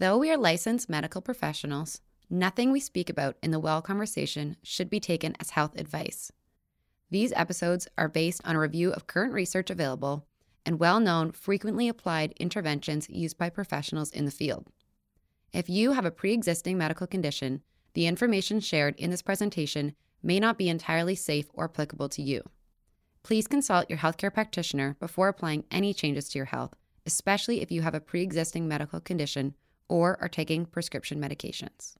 Though we are licensed medical professionals, nothing we speak about in the Well Conversation should be taken as health advice. These episodes are based on a review of current research available and well known, frequently applied interventions used by professionals in the field. If you have a pre existing medical condition, the information shared in this presentation may not be entirely safe or applicable to you. Please consult your healthcare practitioner before applying any changes to your health, especially if you have a pre existing medical condition or are taking prescription medications.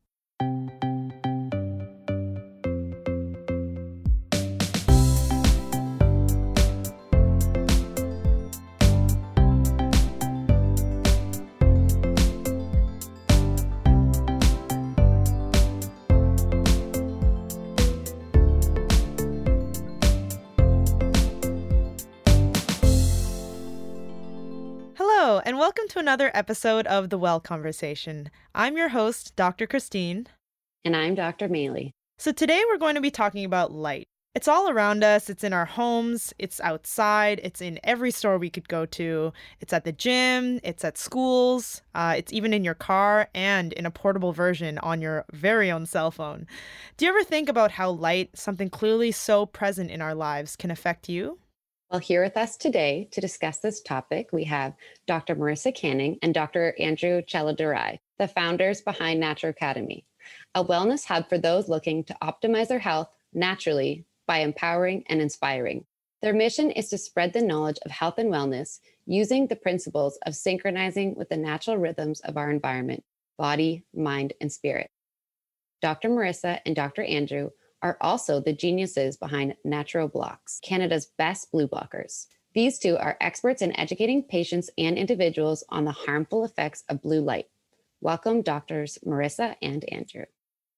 Welcome to another episode of The Well Conversation. I'm your host, Dr. Christine. And I'm Dr. Maille. So today we're going to be talking about light. It's all around us, it's in our homes, it's outside, it's in every store we could go to, it's at the gym, it's at schools, uh, it's even in your car and in a portable version on your very own cell phone. Do you ever think about how light, something clearly so present in our lives, can affect you? Well, here with us today to discuss this topic, we have Dr. Marissa Canning and Dr. Andrew Chaladurai, the founders behind Naturoacademy, a wellness hub for those looking to optimize their health naturally by empowering and inspiring. Their mission is to spread the knowledge of health and wellness using the principles of synchronizing with the natural rhythms of our environment, body, mind, and spirit. Dr. Marissa and Dr. Andrew are also the geniuses behind Naturoblocks, Canada's best blue blockers. These two are experts in educating patients and individuals on the harmful effects of blue light. Welcome, doctors Marissa and Andrew.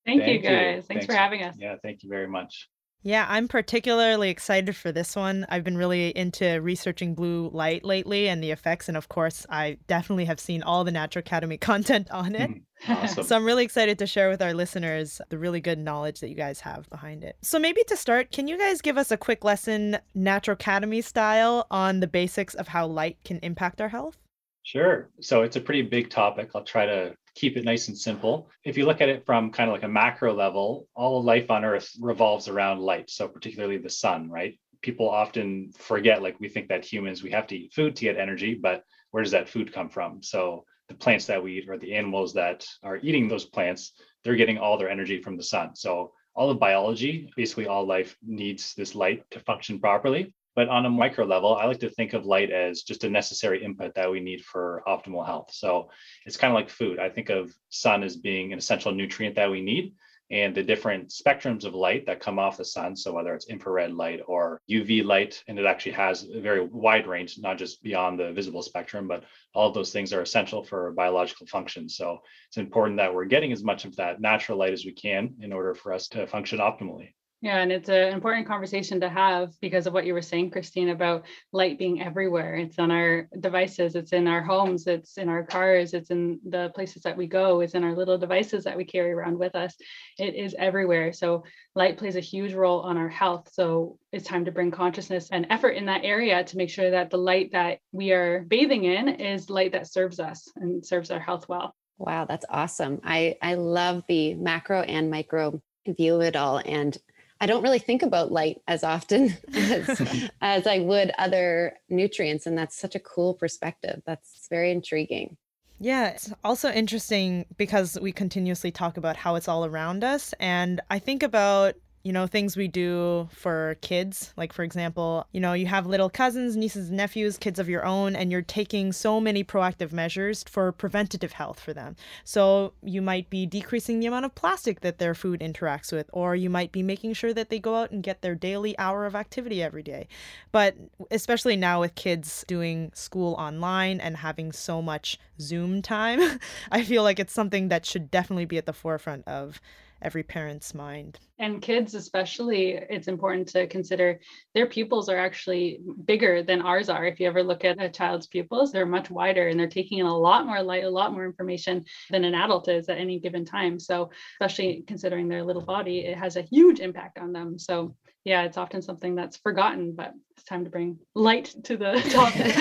Thank, thank you, guys. Thanks, Thanks for having us. Yeah, thank you very much. Yeah, I'm particularly excited for this one. I've been really into researching blue light lately and the effects. And of course, I definitely have seen all the Naturoacademy content on it. Mm-hmm. Awesome. so I'm really excited to share with our listeners the really good knowledge that you guys have behind it. So maybe to start, can you guys give us a quick lesson, Naturoacademy style, on the basics of how light can impact our health? Sure. So it's a pretty big topic. I'll try to keep it nice and simple. If you look at it from kind of like a macro level, all life on Earth revolves around light. So, particularly the sun, right? People often forget, like, we think that humans, we have to eat food to get energy, but where does that food come from? So, the plants that we eat or the animals that are eating those plants, they're getting all their energy from the sun. So, all of biology, basically all life needs this light to function properly. But on a micro level, I like to think of light as just a necessary input that we need for optimal health. So it's kind of like food. I think of sun as being an essential nutrient that we need and the different spectrums of light that come off the sun. So whether it's infrared light or UV light, and it actually has a very wide range, not just beyond the visible spectrum, but all of those things are essential for biological function. So it's important that we're getting as much of that natural light as we can in order for us to function optimally. Yeah, and it's an important conversation to have because of what you were saying, Christine, about light being everywhere. It's on our devices, it's in our homes, it's in our cars, it's in the places that we go, it's in our little devices that we carry around with us. It is everywhere. So, light plays a huge role on our health. So, it's time to bring consciousness and effort in that area to make sure that the light that we are bathing in is light that serves us and serves our health well. Wow, that's awesome. I, I love the macro and micro view of it all. And I don't really think about light as often as, as I would other nutrients. And that's such a cool perspective. That's very intriguing. Yeah, it's also interesting because we continuously talk about how it's all around us. And I think about you know, things we do for kids. Like, for example, you know, you have little cousins, nieces, nephews, kids of your own, and you're taking so many proactive measures for preventative health for them. So, you might be decreasing the amount of plastic that their food interacts with, or you might be making sure that they go out and get their daily hour of activity every day. But especially now with kids doing school online and having so much Zoom time, I feel like it's something that should definitely be at the forefront of every parent's mind. And kids, especially, it's important to consider their pupils are actually bigger than ours are. If you ever look at a child's pupils, they're much wider and they're taking in a lot more light, a lot more information than an adult is at any given time. So, especially considering their little body, it has a huge impact on them. So, yeah, it's often something that's forgotten, but it's time to bring light to the topic.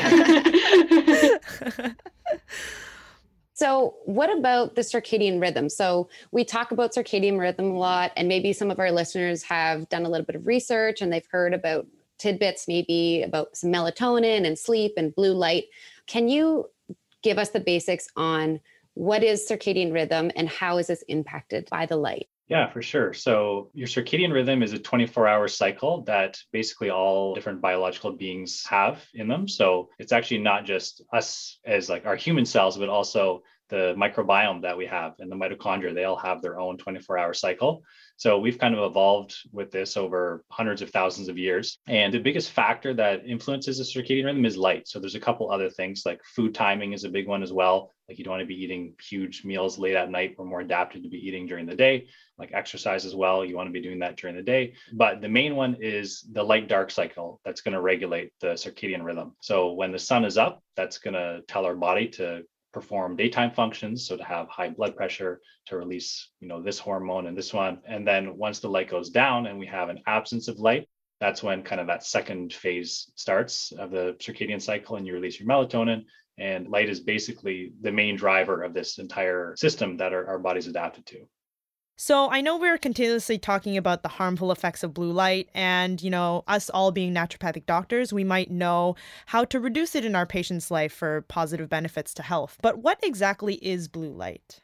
So, what about the circadian rhythm? So, we talk about circadian rhythm a lot, and maybe some of our listeners have done a little bit of research and they've heard about tidbits, maybe about some melatonin and sleep and blue light. Can you give us the basics on what is circadian rhythm and how is this impacted by the light? Yeah, for sure. So, your circadian rhythm is a 24 hour cycle that basically all different biological beings have in them. So, it's actually not just us as like our human cells, but also the microbiome that we have and the mitochondria. They all have their own 24 hour cycle. So we've kind of evolved with this over hundreds of thousands of years. And the biggest factor that influences the circadian rhythm is light. So there's a couple other things like food timing is a big one as well. Like you don't want to be eating huge meals late at night. We're more adapted to be eating during the day. Like exercise as well. You want to be doing that during the day. But the main one is the light dark cycle that's going to regulate the circadian rhythm. So when the sun is up, that's going to tell our body to perform daytime functions so to have high blood pressure to release you know this hormone and this one and then once the light goes down and we have an absence of light that's when kind of that second phase starts of the circadian cycle and you release your melatonin and light is basically the main driver of this entire system that our, our body's adapted to so I know we're continuously talking about the harmful effects of blue light, and you know, us all being naturopathic doctors, we might know how to reduce it in our patient's life for positive benefits to health. But what exactly is blue light?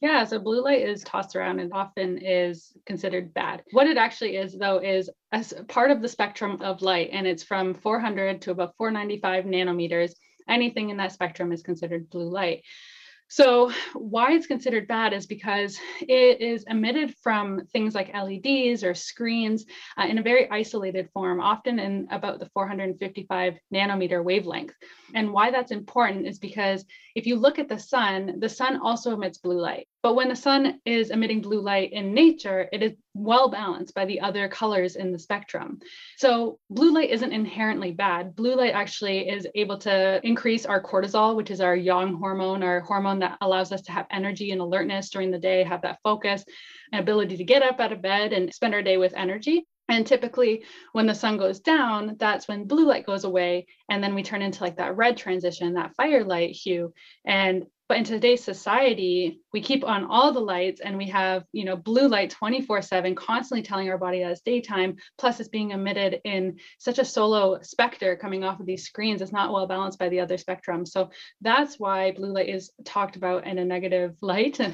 Yeah, so blue light is tossed around and often is considered bad. What it actually is, though, is as part of the spectrum of light, and it's from 400 to about 495 nanometers. Anything in that spectrum is considered blue light. So, why it's considered bad is because it is emitted from things like LEDs or screens uh, in a very isolated form, often in about the 455 nanometer wavelength. And why that's important is because if you look at the sun, the sun also emits blue light. But when the sun is emitting blue light in nature, it is well balanced by the other colors in the spectrum. So, blue light isn't inherently bad. Blue light actually is able to increase our cortisol, which is our yang hormone, our hormone that allows us to have energy and alertness during the day, have that focus and ability to get up out of bed and spend our day with energy. And typically, when the sun goes down, that's when blue light goes away. And then we turn into like that red transition, that firelight hue. And but in today's society we keep on all the lights and we have you know blue light 24 7 constantly telling our body that it's daytime. Plus it's being emitted in such a solo specter coming off of these screens. It's not well balanced by the other spectrum. So that's why blue light is talked about in a negative light.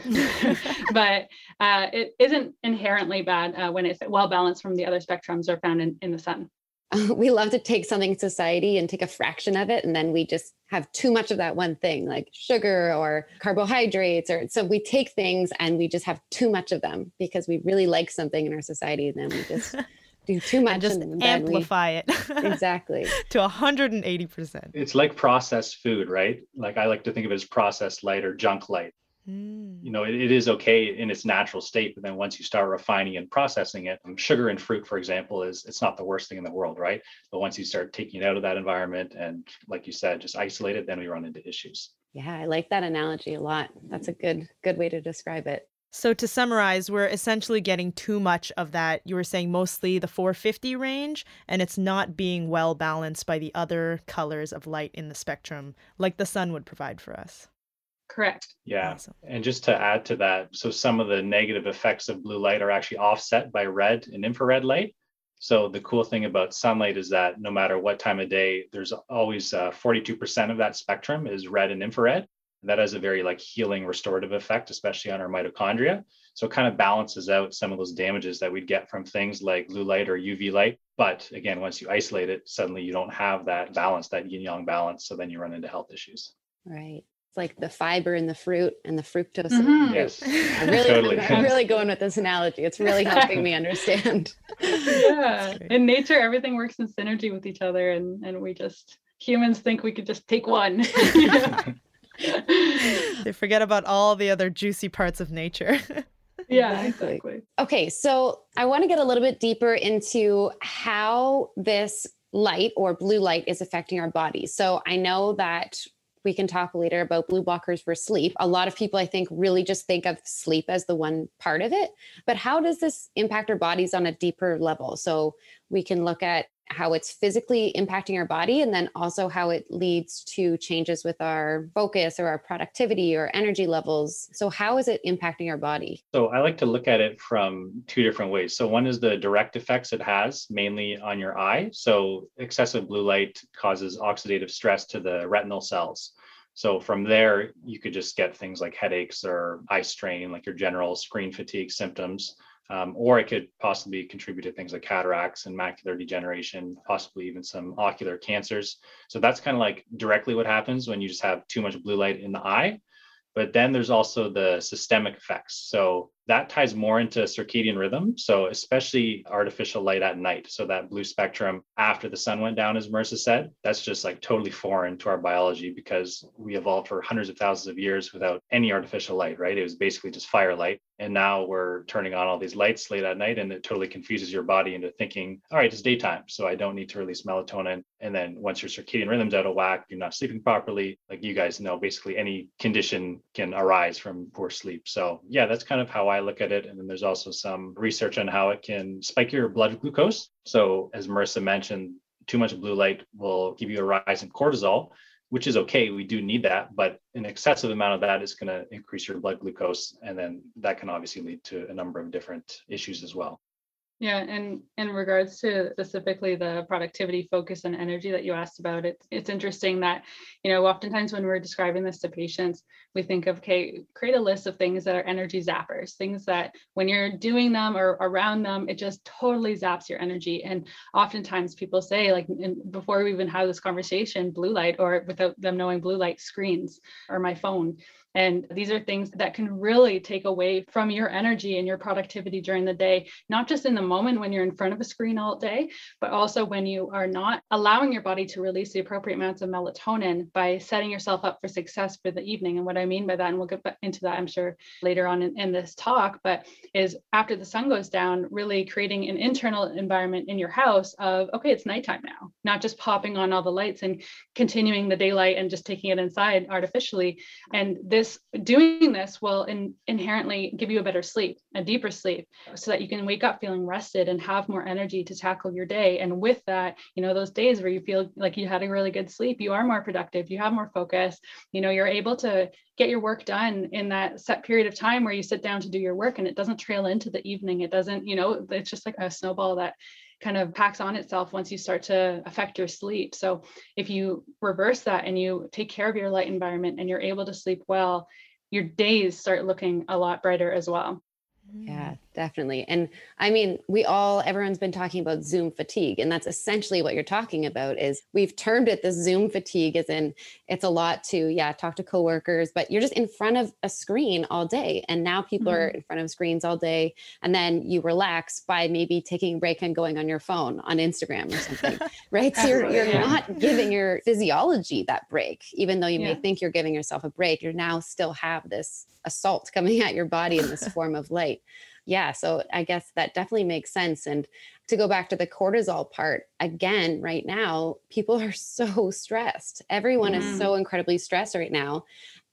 But uh, it isn't inherently bad uh, when it's well balanced from the other spectrums are found in, in the sun we love to take something in society and take a fraction of it and then we just have too much of that one thing like sugar or carbohydrates or so we take things and we just have too much of them because we really like something in our society and then we just do too much and just and amplify we, it. Exactly. To 180% it's like processed food right? Like i like to think of it as processed light or junk light Mm. You know, it, it is okay in its natural state, but then once you start refining and processing it, um, sugar and fruit, for example, is it's not the worst thing in the world, right? But once you start taking it out of that environment and, like you said, just isolate it, then we run into issues. Yeah, I like that analogy a lot. That's a good good way to describe it. So to summarize, we're essentially getting too much of that. You were saying mostly the 450 range, and it's not being well balanced by the other colors of light in the spectrum, like the sun would provide for us. Correct. Yeah. Awesome. And just to add to that, so some of the negative effects of blue light are actually offset by red and infrared light. So the cool thing about sunlight is that no matter what time of day, there's always uh, 42% of that spectrum is red and infrared. And that has a very like healing restorative effect, especially on our mitochondria. So it kind of balances out some of those damages that we'd get from things like blue light or UV light. But again, once you isolate it, suddenly you don't have that balance, that yin yang balance. So then you run into health issues. Right like the fiber in the fruit and the fructose mm-hmm. Yes, I'm really, totally. I'm really going with this analogy. It's really helping me understand. yeah, in nature, everything works in synergy with each other, and and we just humans think we could just take one. they forget about all the other juicy parts of nature. yeah, exactly. Okay, so I want to get a little bit deeper into how this light or blue light is affecting our bodies. So I know that we can talk later about blue blockers for sleep. A lot of people, I think, really just think of sleep as the one part of it. But how does this impact our bodies on a deeper level? So we can look at how it's physically impacting our body and then also how it leads to changes with our focus or our productivity or energy levels. So, how is it impacting our body? So, I like to look at it from two different ways. So, one is the direct effects it has mainly on your eye. So, excessive blue light causes oxidative stress to the retinal cells. So from there, you could just get things like headaches or eye strain, like your general screen fatigue symptoms. Um, or it could possibly contribute to things like cataracts and macular degeneration, possibly even some ocular cancers. So that's kind of like directly what happens when you just have too much blue light in the eye. But then there's also the systemic effects. So that ties more into circadian rhythm. So, especially artificial light at night. So, that blue spectrum after the sun went down, as Marissa said, that's just like totally foreign to our biology because we evolved for hundreds of thousands of years without any artificial light, right? It was basically just firelight. And now we're turning on all these lights late at night, and it totally confuses your body into thinking, all right, it's daytime. So, I don't need to release melatonin. And then once your circadian rhythm's out of whack, you're not sleeping properly. Like you guys know, basically any condition can arise from poor sleep. So, yeah, that's kind of how I I look at it. And then there's also some research on how it can spike your blood glucose. So, as Marissa mentioned, too much blue light will give you a rise in cortisol, which is okay. We do need that, but an excessive amount of that is going to increase your blood glucose. And then that can obviously lead to a number of different issues as well. Yeah, and in regards to specifically the productivity focus and energy that you asked about, it's it's interesting that, you know, oftentimes when we're describing this to patients, we think of okay, create a list of things that are energy zappers, things that when you're doing them or around them, it just totally zaps your energy. And oftentimes people say, like before we even have this conversation, blue light or without them knowing blue light screens or my phone and these are things that can really take away from your energy and your productivity during the day, not just in the moment when you're in front of a screen all day, but also when you are not allowing your body to release the appropriate amounts of melatonin by setting yourself up for success for the evening. And what I mean by that, and we'll get into that, I'm sure, later on in, in this talk, but is after the sun goes down, really creating an internal environment in your house of, okay, it's nighttime now, not just popping on all the lights and continuing the daylight and just taking it inside artificially. And this this doing this will in, inherently give you a better sleep a deeper sleep so that you can wake up feeling rested and have more energy to tackle your day. And with that you know those days where you feel like you had a really good sleep you are more productive you have more focus you know you're able to get your work done in that set period of time where you sit down to do your work and it doesn't trail into the evening. It doesn't you know it's just like a snowball that kind of packs on itself once you start to affect your sleep. So if you reverse that and you take care of your light environment and you're able to sleep well, your days start looking a lot brighter as well. Yeah, definitely. And I mean, we all, everyone's been talking about Zoom fatigue. And that's essentially what you're talking about is we've termed it the Zoom fatigue as in it's a lot to, yeah, talk to coworkers, but you're just in front of a screen all day. And now people mm-hmm. are in front of screens all day. And then you relax by maybe taking a break and going on your phone on Instagram or something, right? So you're, you're yeah. not giving your physiology that break, even though you yeah. may think you're giving yourself a break, you now still have this assault coming at your body in this form of light yeah, so I guess that definitely makes sense. And to go back to the cortisol part, again, right now, people are so stressed. Everyone mm. is so incredibly stressed right now.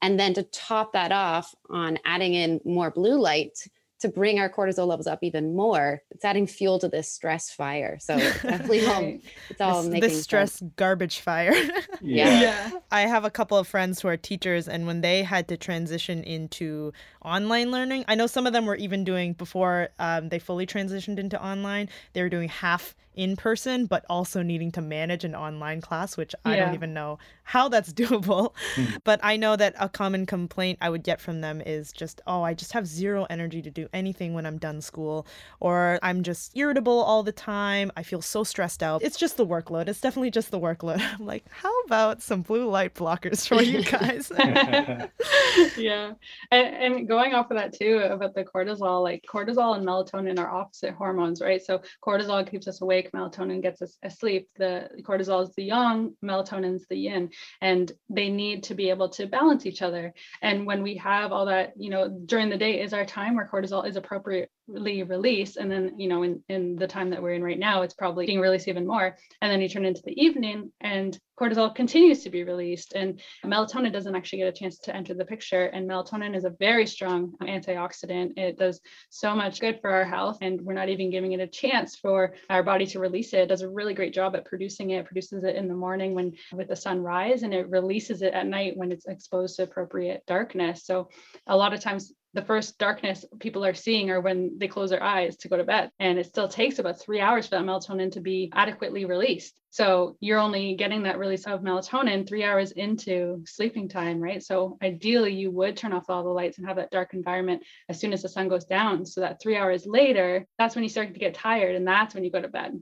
And then to top that off on adding in more blue light to bring our cortisol levels up even more. It's adding fuel to this stress fire. So definitely all, it's all this, making this stress sense. garbage fire. yeah. yeah. I have a couple of friends who are teachers and when they had to transition into online learning, I know some of them were even doing before um, they fully transitioned into online, they were doing half in person, but also needing to manage an online class, which I don't even know how that's doable. Mm-hmm. But I know that a common complaint I would get from them is just, oh, I just have zero energy to do anything when I'm done school, or I'm just irritable all the time. I feel so stressed out. It's just the workload. It's definitely just the workload. I'm like, how about some blue light blockers for you guys? yeah. And, and going off of that too, about the cortisol, like cortisol and melatonin are opposite hormones, right? So cortisol keeps us awake awake, melatonin gets us asleep. The cortisol is the yang, melatonin is the yin, and they need to be able to balance each other. And when we have all that, you know, during the day is our time where cortisol is appropriately released and then you know in in the time that we're in right now it's probably being released even more. And then you turn into the evening and cortisol continues to be released and melatonin doesn't actually get a chance to enter the picture. And melatonin is a very strong antioxidant. It does so much good for our health and we're not even giving it a chance for our body to release it. It does a really great job at producing it, it produces it in the morning when with the sunrise and it releases it at night when it's exposed to appropriate darkness. So a lot of times the first darkness people are seeing are when they close their eyes to go to bed. And it still takes about three hours for that melatonin to be adequately released. So you're only getting that release of melatonin three hours into sleeping time, right? So ideally, you would turn off all the lights and have that dark environment as soon as the sun goes down. So that three hours later, that's when you start to get tired and that's when you go to bed.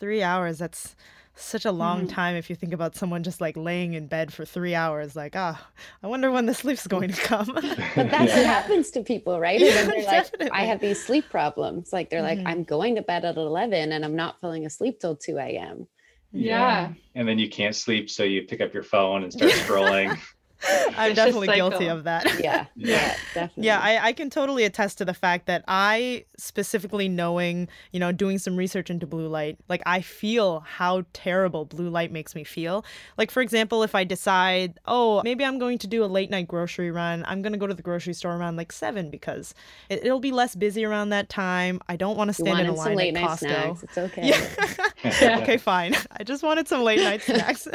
Three hours, that's such a long mm. time if you think about someone just like laying in bed for three hours like ah i wonder when the sleep's going to come but that's yeah. what happens to people right yeah, they're like i have these sleep problems like they're mm-hmm. like i'm going to bed at 11 and i'm not falling asleep till 2 a.m yeah. yeah. and then you can't sleep so you pick up your phone and start scrolling I'm definitely guilty of that. Yeah, yeah, definitely. Yeah, I, I can totally attest to the fact that I specifically knowing, you know, doing some research into blue light, like I feel how terrible blue light makes me feel. Like, for example, if I decide, oh, maybe I'm going to do a late night grocery run, I'm going to go to the grocery store around like seven because it, will be less busy around that time. I don't want to stand in a line late at Costco. Snacks. It's okay. Yeah. okay, fine. I just wanted some late night snacks.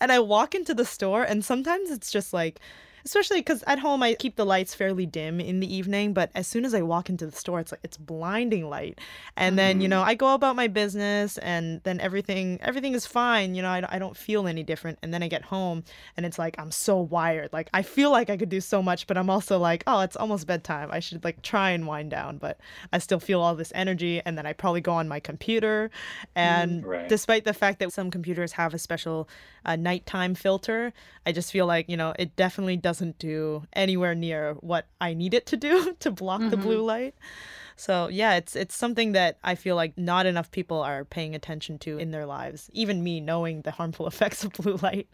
and I walk into the store and sometimes it's just like especially because at home I keep the lights fairly dim in the evening, but as soon as I walk into the store, it's like it's blinding light, and mm. then you know mm. I go about my business, and then everything everything is fine. You know I, I don't feel any different, and then I get home, and it's like I'm so wired. Like I feel like I could do so much, but I'm also like, oh, it's almost bedtime. I should like try and wind down, but I still feel all this energy, and then I probably go on my computer, and mm, right. despite the fact that some computers have a special uh, nighttime filter, I just feel like you know it definitely does doesn't do anywhere near what I need it to do to block mm-hmm. the blue light. So yeah, it's it's something that I feel like not enough people are paying attention to in their lives. Even me knowing the harmful effects of blue light.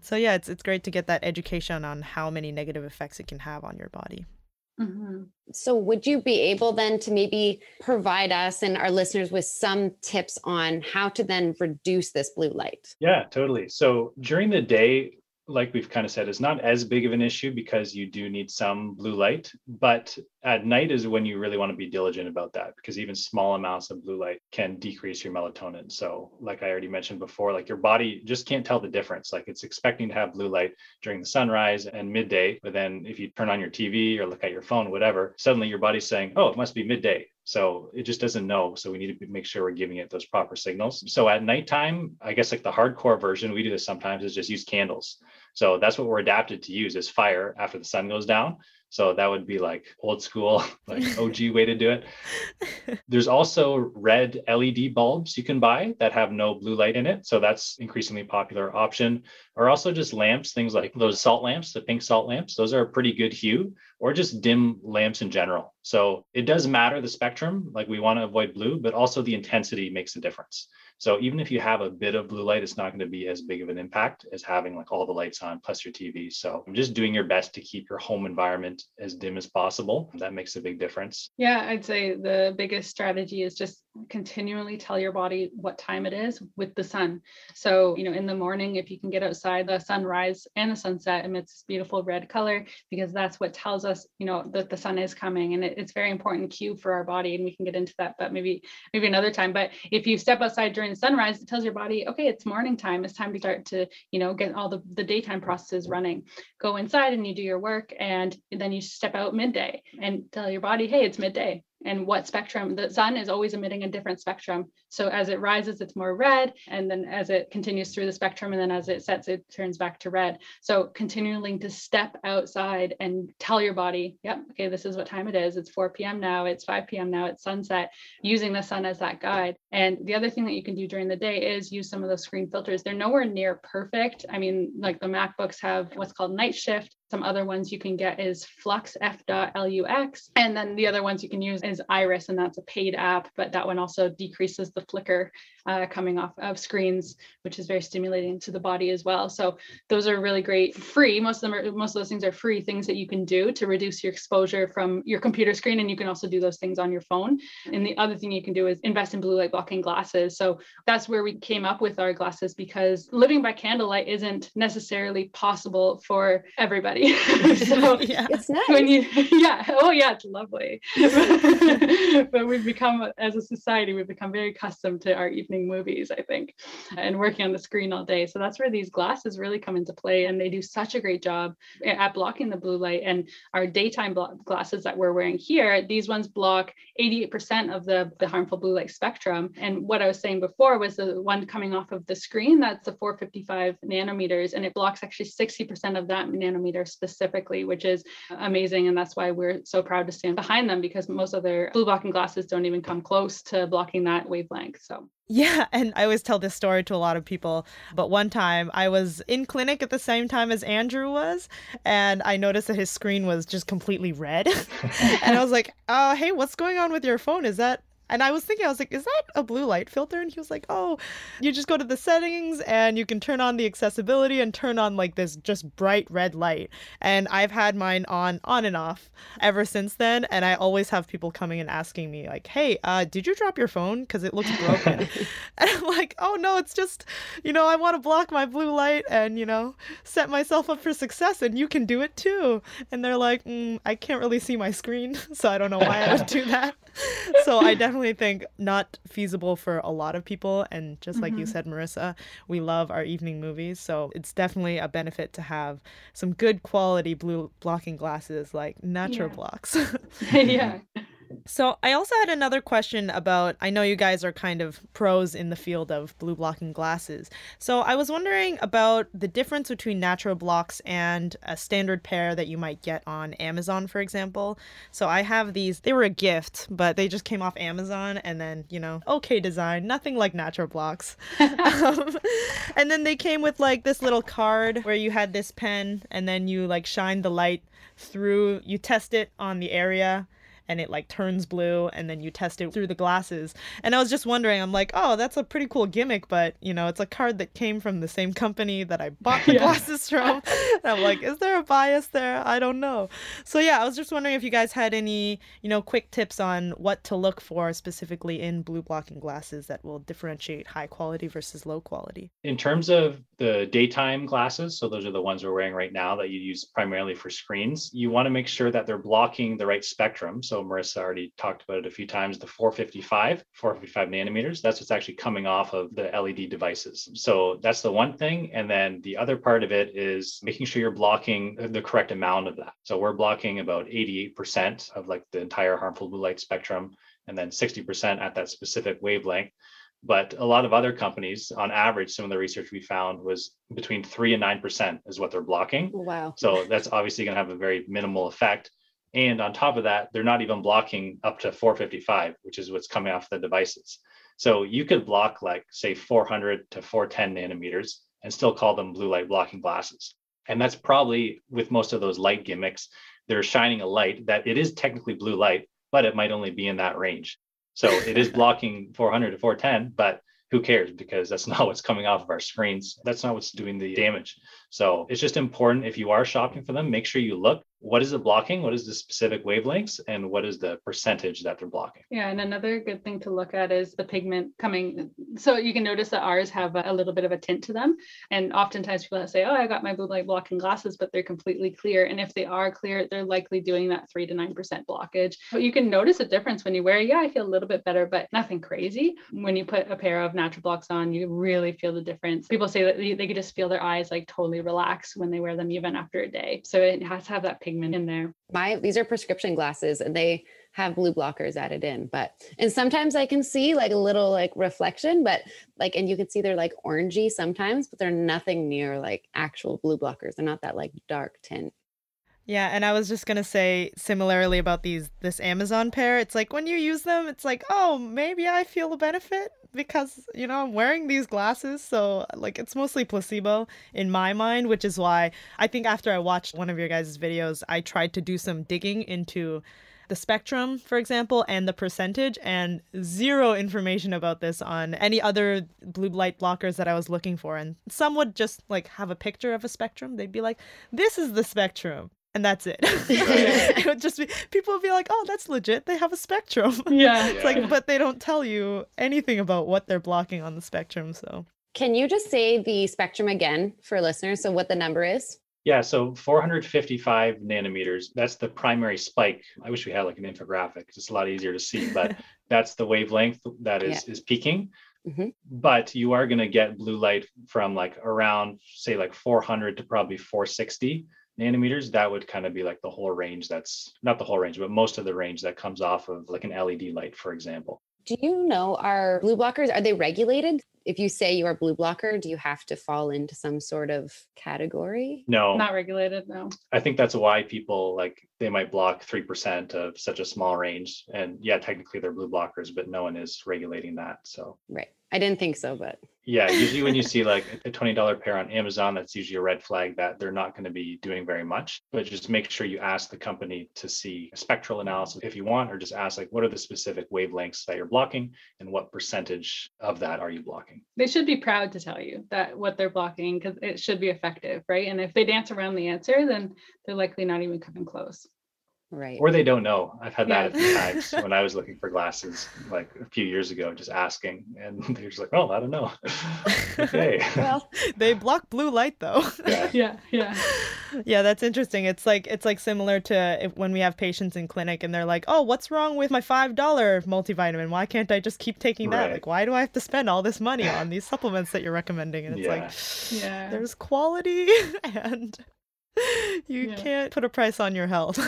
So yeah, it's it's great to get that education on how many negative effects it can have on your body. Mm-hmm. So, would you be able then to maybe provide us and our listeners with some tips on how to then reduce this blue light? Yeah, totally. So, during the day, like we've kind of said, is not as big of an issue because you do need some blue light. But at night is when you really want to be diligent about that because even small amounts of blue light can decrease your melatonin. So, like I already mentioned before, like your body just can't tell the difference. Like it's expecting to have blue light during the sunrise and midday. But then if you turn on your TV or look at your phone, whatever, suddenly your body's saying, oh, it must be midday. So it just doesn't know. So we need to make sure we're giving it those proper signals. So at nighttime, I guess like the hardcore version, we do this sometimes is just use candles. So that's what we're adapted to use is fire after the sun goes down. So that would be like old school, like OG way to do it. There's also red LED bulbs you can buy that have no blue light in it. So that's increasingly popular option. Or also just lamps, things like those salt lamps, the pink salt lamps. Those are a pretty good hue, or just dim lamps in general. So it does matter the spectrum, like we want to avoid blue, but also the intensity makes a difference. So even if you have a bit of blue light, it's not going to be as big of an impact as having like all the lights on plus your TV. So just doing your best to keep your home environment as dim as possible. That makes a big difference. Yeah, I'd say the biggest strategy is just continually tell your body what time it is with the sun. So, you know, in the morning, if you can get outside, the sunrise and the sunset emits this beautiful red color because that's what tells us, you know, that the sun is coming. And it, it's very important cue for our body. And we can get into that, but maybe maybe another time. But if you step outside during sunrise, it tells your body, okay, it's morning time. It's time to start to, you know, get all the, the daytime processes running. Go inside and you do your work. And then you step out midday and tell your body, hey, it's midday and what spectrum the sun is always emitting a different spectrum. So as it rises it's more red and then as it continues through the spectrum and then as it sets it turns back to red. So continuing to step outside and tell your body yep okay this is what time it is. It's 4 p.m now. It's 5 p.m now. It's sunset using the sun as that guide. And the other thing that you can do during the day is use some of those screen filters. They're nowhere near perfect. I mean like the macbooks have what's called night shift Some other ones you can get is Flux F.lux. And then the other ones you can use is Iris, and that's a paid app, but that one also decreases the flicker uh, coming off of screens, which is very stimulating to the body as well. So those are really great free. Most of them are most of those things are free things that you can do to reduce your exposure from your computer screen. And you can also do those things on your phone. And the other thing you can do is invest in blue light blocking glasses. So that's where we came up with our glasses because living by candlelight isn't necessarily possible for everybody. so yeah. it's nice. When you, yeah, oh yeah, it's lovely. but we've become, as a society, we've become very accustomed to our evening movies, I think, and working on the screen all day. So that's where these glasses really come into play, and they do such a great job at blocking the blue light. And our daytime glasses that we're wearing here, these ones block 88% of the, the harmful blue light spectrum. And what I was saying before was the one coming off of the screen, that's the 455 nanometers, and it blocks actually 60% of that nanometer specifically, which is amazing. And that's why we're so proud to stand behind them because most other blue blocking glasses don't even come close to blocking that wavelength. So yeah, and I always tell this story to a lot of people. But one time I was in clinic at the same time as Andrew was, and I noticed that his screen was just completely red. and I was like, "Oh, hey, what's going on with your phone? Is that and I was thinking, I was like, is that a blue light filter? And he was like, oh, you just go to the settings and you can turn on the accessibility and turn on like this just bright red light. And I've had mine on on and off ever since then. And I always have people coming and asking me, like, hey, uh, did you drop your phone? Because it looks broken. and I'm like, oh no, it's just, you know, I want to block my blue light and, you know, set myself up for success and you can do it too. And they're like, mm, I can't really see my screen. So I don't know why I would do that. so I definitely think not feasible for a lot of people. And just like mm-hmm. you said, Marissa, we love our evening movies. So it's definitely a benefit to have some good quality blue blocking glasses like Natural yeah. Blocks. yeah. So I also had another question about I know you guys are kind of pros in the field of blue blocking glasses. So I was wondering about the difference between Naturoblocks and a standard pair that you might get on Amazon, for example. So I have these, they were a gift, but they just came off Amazon and then, you know, okay design, nothing like Naturoblocks. um, and then they came with like this little card where you had this pen and then you like shine the light through, you test it on the area and it like turns blue and then you test it through the glasses. And I was just wondering, I'm like, oh, that's a pretty cool gimmick, but you know, it's a card that came from the same company that I bought the yeah. glasses from. and I'm like, is there a bias there? I don't know. So yeah, I was just wondering if you guys had any, you know, quick tips on what to look for specifically in blue blocking glasses that will differentiate high quality versus low quality. In terms of the daytime glasses, so those are the ones we're wearing right now that you use primarily for screens, you want to make sure that they're blocking the right spectrum. So Marissa already talked about it a few times, the 455, 455 nanometers. That's what's actually coming off of the LED devices. So that's the one thing. And then the other part of it is making sure you're blocking the correct amount of that. So we're blocking about 88% of like the entire harmful blue light spectrum and then 60% at that specific wavelength. But a lot of other companies, on average, some of the research we found was between three and nine percent is what they're blocking. Wow. So that's obviously going to have a very minimal effect. And on top of that, they're not even blocking up to 455, which is what's coming off the devices. So you could block like say 400 to 410 nanometers and still call them blue light blocking glasses. And that's probably with most of those light gimmicks, they're shining a light that it is technically blue light, but it might only be in that range. So it is blocking 400 to 410, but who cares because that's not what's coming off of our screens. That's not what's doing the damage. So it's just important if you are shopping for them, make sure you look what is it blocking? What is the specific wavelengths and what is the percentage that they're blocking? Yeah, and another good thing to look at is the pigment coming. So you can notice that ours have a, little bit of a tint to them. And oftentimes people say, oh, I got my blue light blocking glasses, but they're completely clear. And if they are clear, they're likely doing that three to 9% blockage. But you can notice a difference when you wear, yeah, I feel a little bit better, but nothing crazy. When you put a pair of Naturoblocks on, you really feel the difference. People say that they, they could just feel their eyes like totally relax when they wear them, even after a day. So it has to have that pigment in there. My these are prescription glasses and they have blue blockers added in, but and sometimes I can see like a little like reflection, but like and you can see they're like orangey sometimes, but they're nothing near like actual blue blockers. They're not that like dark tint. Yeah, and I was just gonna say similarly about these this Amazon pair. It's like when you use them, it's like, oh, maybe I feel a benefit, because, you know, I'm wearing these glasses. So, like, it's mostly placebo in my mind, which is why I think after I watched one of your guys' videos, I tried to do some digging into the spectrum, for example, and the percentage, and zero information about this on any other blue light blockers that I was looking for. And some would just like have a picture of a spectrum. They'd be like, this is the spectrum. And that's it. it would just be people would be like, "Oh, that's legit. They have a spectrum." Yeah. it's like, but they don't tell you anything about what they're blocking on the spectrum. So, Can you just say the spectrum again for listeners? So, what the number is? Yeah, so 455 nanometers, that's the primary spike. I wish we had like an infographic. It's a lot easier to see, but that's the wavelength that is is peaking. Mhm. But you are going to get blue light from like around say like 400 to probably 460 nanometers. That would kind of be like the whole range that's not the whole range, but most of the range that comes off of like an LED light, for example. Do you know are blue blockers are they regulated? If you say you are blue blocker, do you have to fall into some sort of category? No, Not regulated, no. I think that's why people like they might block 3% of such a small range. And yeah, technically they're blue blockers, but no one is regulating that. So Right. I didn't think so, but yeah, usually when you see like a $20 pair on Amazon, that's usually a red flag that they're not going to be doing very much. But just make sure you ask the company to see a spectral analysis if you want, or just ask like what are the specific wavelengths that you're blocking and what percentage of that are you blocking? They should be proud to tell you that what they're blocking because it should be effective, right? And if they dance around the answer, then they're likely not even coming close. Right. Or they don't know. I've had that Yeah. a few times when I was looking for glasses like a few years ago, just asking, and they're just like, "Oh, I don't know." okay. well, they block blue light though. yeah. Yeah, yeah. yeah, that's interesting. It's like it's like similar to if, when we have patients in clinic and they're like, "Oh, what's wrong with my five dollar multivitamin? Why can't I just keep taking that? Right. Like, why do I have to spend all this money on these supplements that you're recommending?" And it's Yeah. like, Yeah. there's quality, and you Yeah. can't put a price on your health.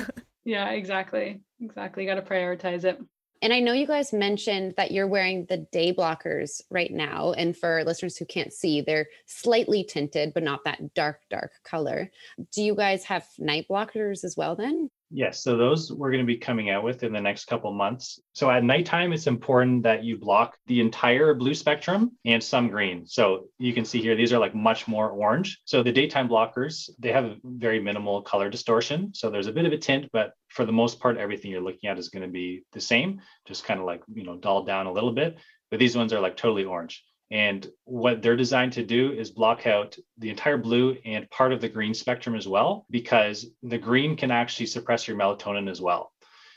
Yeah, exactly. Exactly. Got to prioritize it. and I know you guys mentioned that you're wearing the day blockers right now. And for listeners who can't see, they're slightly tinted, but not that dark, dark color. Do you guys have night blockers as well then? Yes, so those we're going to be coming out with in the next couple months. So at nighttime, it's important that you block the entire blue spectrum and some green. So you can see here, these are like much more orange. So the daytime blockers, they have very minimal color distortion. So there's a bit of a tint, but for the most part, everything you're looking at is going to be the same, just kind of like, you know, dulled down a little bit. But these ones are like totally orange. And what they're designed to do is block out the entire blue and part of the green spectrum as well, because the green can actually suppress your melatonin as well.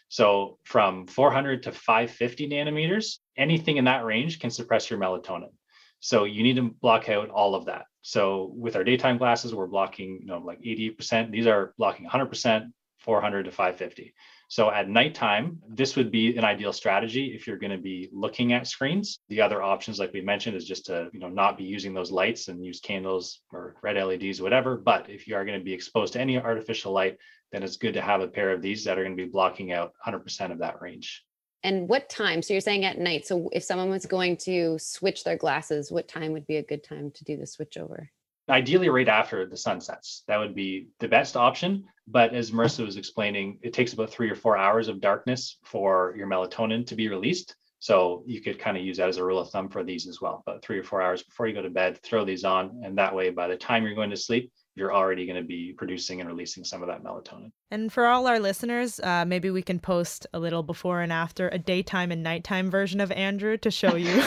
So from 400 to 550 nanometers, anything in that range can suppress your melatonin. So you need to block out all of that. So with our daytime glasses, we're blocking, you know, like 80%. These are blocking 100%, 400 to 550. So at nighttime, this would be an ideal strategy if you're going to be looking at screens. The other options, like we mentioned, is just to you know not be using those lights and use candles or red LEDs, whatever. But if you are going to be exposed to any artificial light, then it's good to have a pair of these that are going to be blocking out 100% of that range. And what time? So you're saying at night. So if someone was going to switch their glasses, what time would be a good time to do the switch over? Ideally, right after the sun sets, that would be the best option. But as Marissa was explaining, it takes about three or four hours of darkness for your melatonin to be released. So you could kind of use that as a rule of thumb for these as well. But three or four hours before you go to bed, throw these on. And that way, by the time you're going to sleep, you're already going to be producing and releasing some of that melatonin. And for all our listeners, uh, maybe we can post a little before and after a daytime and nighttime version of Andrew to show you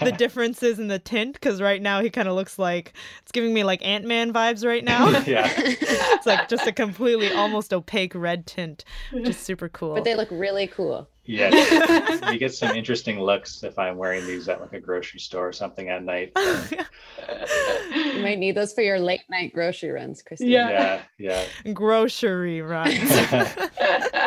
the differences in the tint. Because right now he kind of looks like it's giving me like Ant Man vibes right now. yeah. it's like just a completely almost opaque red tint, which is super cool. But they look really cool. Yes. you get some interesting looks if I'm wearing these at like a grocery store or something at night. You might need those for your late night grocery runs, Christine. Yeah. Yeah. Grocery runs.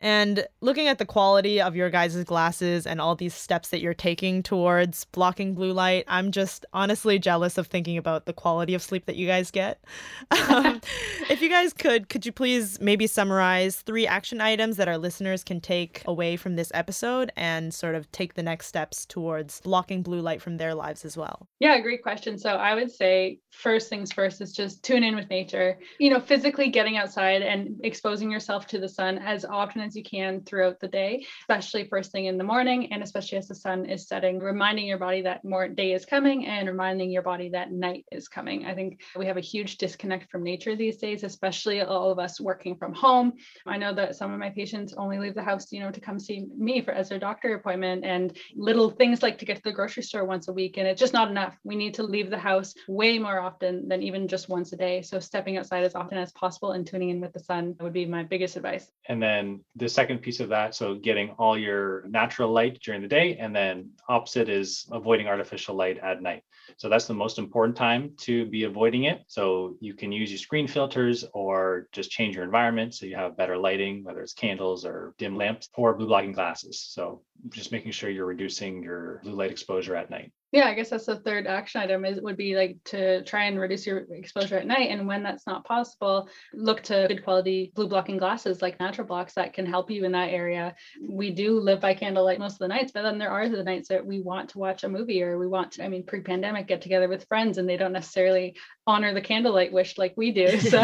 And looking at the quality of your guys' glasses and all these steps that you're taking towards blocking blue light, I'm just honestly jealous of thinking about the quality of sleep that you guys get. Um, if you guys could, could you please maybe summarize three action items that our listeners can take away from this episode and sort of take the next steps towards blocking blue light from their lives as well? Yeah, great question. So I would say first things first is just tune in with nature. You know, physically getting outside and exposing yourself to the sun as often as you can throughout the day, especially first thing in the morning and especially as the sun is setting, reminding your body that more day is coming and reminding your body that night is coming. I think we have a huge disconnect from nature these days, especially all of us working from home. I know that some of my patients only leave the house, you know, to come see me for as their doctor appointment and little things like to get to the grocery store once a week. And it's just not enough. We need to leave the house way more often than even just once a day. So stepping outside as often as possible and tuning in with the sun would be my biggest advice. And then the second piece of that, so getting all your natural light during the day, and then opposite is avoiding artificial light at night. So that's the most important time to be avoiding it. So you can use your screen filters or just change your environment so you have better lighting, whether it's candles or dim lamps or blue blocking glasses. So just making sure you're reducing your blue light exposure at night. Yeah, I guess that's the third action item is would be like to try and reduce your exposure at night. And when that's not possible, look to good quality blue blocking glasses like Naturoblocks that can help you in that area. We do live by candlelight most of the nights, but then there are the nights that we want to watch a movie or we want to, I mean, pre-pandemic get together with friends and they don't necessarily honor the candlelight wish like we do. So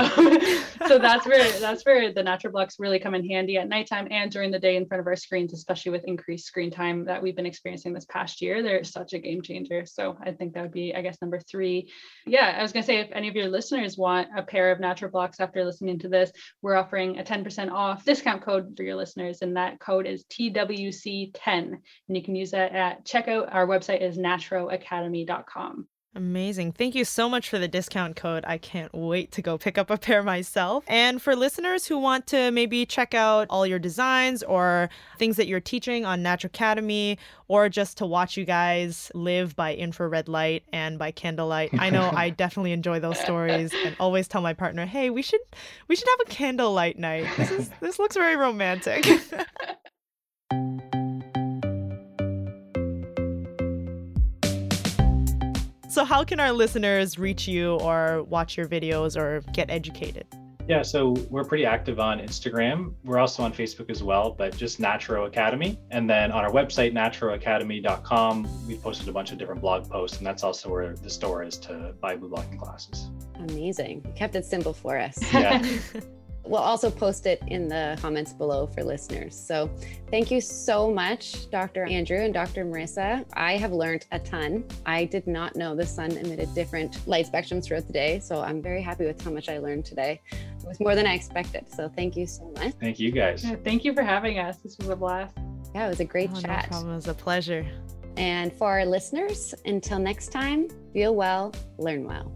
so that's where that's where the Naturoblocks really come in handy at nighttime and during the day in front of our screens, especially with increased screen time that we've been experiencing this past year. They're such a game changer. So I think that would be, I guess, number three. Yeah, I was gonna say if any of your listeners want a pair of Naturoblocks after listening to this, we're offering a 10% off discount code for your listeners, and that code is TWC10. And you can use that at checkout. Our website is naturoacademy.com. Amazing. Thank you so much for the discount code. I can't wait to go pick up a pair myself. And for listeners who want to maybe check out all your designs or things that you're teaching on Naturoacademy, or just to watch you guys live by infrared light and by candlelight, I know I definitely enjoy those stories and always tell my partner, "Hey, we should we should have a candlelight night. This is this looks very romantic." So, how can our listeners reach you or watch your videos or get educated? Yeah, so we're pretty active on Instagram. We're also on Facebook as well, but just Naturoacademy. And then on our website, naturoacademy.com, we've posted a bunch of different blog posts, and that's also where the store is to buy blue blocking glasses. Amazing. You kept it simple for us. Yeah. We'll also post it in the comments below for listeners. So thank you so much, Dr. Andrew and Dr. Marissa. I have learned a ton. I did not know the sun emitted different light spectrums throughout the day. So I'm very happy with how much I learned today. It was more than I expected. So thank you so much. Thank you guys. Yeah, thank you for having us. This was a blast. Yeah, it was a great oh, chat. No problem. It was a pleasure. And for our listeners, until next time, feel well, learn well.